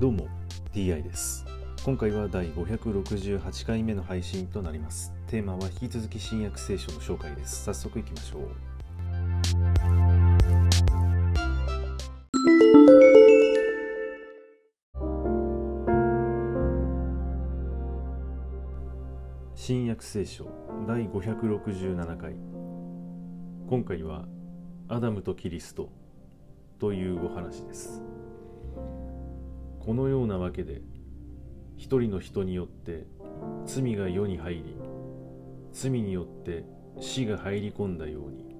どうも TI です。今回は第568回目の配信となります。テーマは引き続き新約聖書の紹介です。早速いきましょう。新約聖書第567回。今回はアダムとキリストというお話です。このようなわけで一人の人によって罪が世に入り罪によって死が入り込んだように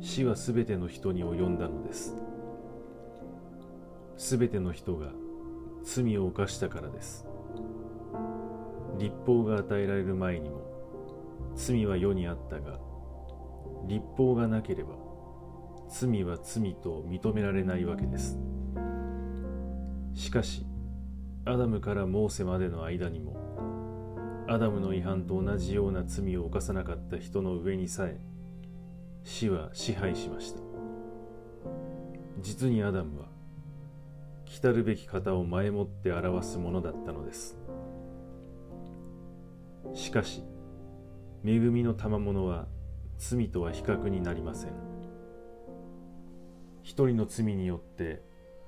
死はすべての人に及んだのです。すべての人が罪を犯したからです。立法が与えられる前にも罪は世にあったが立法がなければ罪は罪と認められないわけです。しかしアダムからモーセまでの間にもアダムの違反と同じような罪を犯さなかった人の上にさえ死は支配しました。実にアダムは来たるべき方を前もって表すものだったのです。しかし恵みの賜物は罪とは比較になりません。一人の罪によって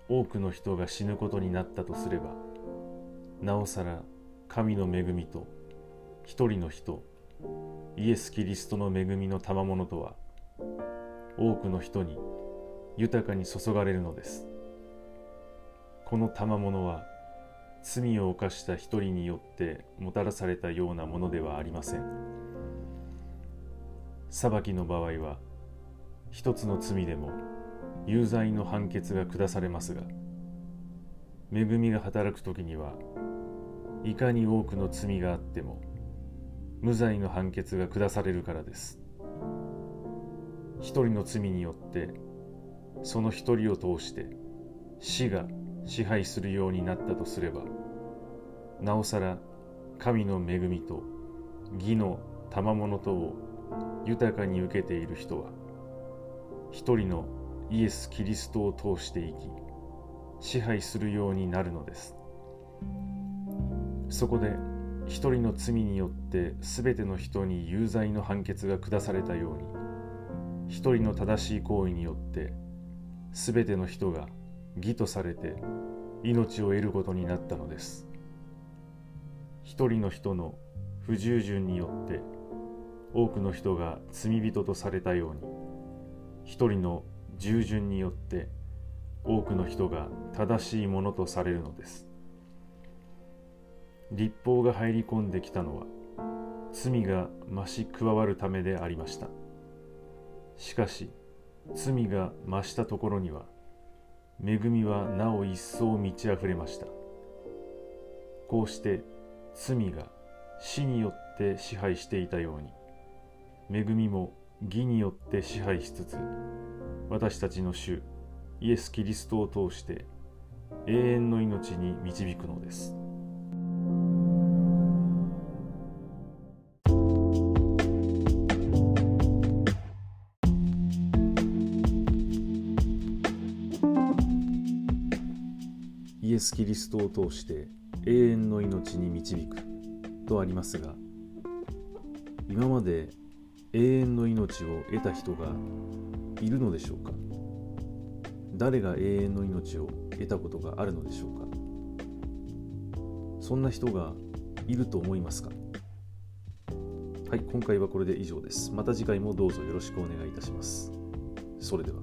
多くの人が死ぬことになったとすればなおさら神の恵みと一人の人イエス・キリストの恵みの賜物とは多くの人に豊かに注がれるのです。この賜物は罪を犯した一人によってもたらされたようなものではありません。裁きの場合は一つの罪でも有罪の判決が下されますが恵みが働く時にはいかに多くの罪があっても無罪の判決が下されるからです。一人の罪によってその一人を通して死が支配するようになったとすればなおさら神の恵みと義の賜物とを豊かに受けている人は一人のイエス・キリストを通して生き支配するようになるのです。そこで一人の罪によって全ての人に有罪の判決が下されたように一人の正しい行為によって全ての人が義とされて命を得ることになったのです。一人の人の不従順によって多くの人が罪人とされたように一人の従順によって多くの人が正しいものとされるのです。立法が入り込んできたのは罪が増し加わるためでありました。しかし罪が増したところには恵みはなお一層満ち溢れました。こうして罪が死によって支配していたように恵みも義によって支配しつつ私たちの主イエス・キリストを通して永遠の命に導くのです。イエス・キリストを通して永遠の命に導くとありますが今まで永遠の命を得た人がいるのでしょうか？誰が永遠の命を得たことがあるのでしょうか？そんな人がいると思いますか？はい、今回はこれで以上です。また次回もどうぞよろしくお願いいたします。それでは。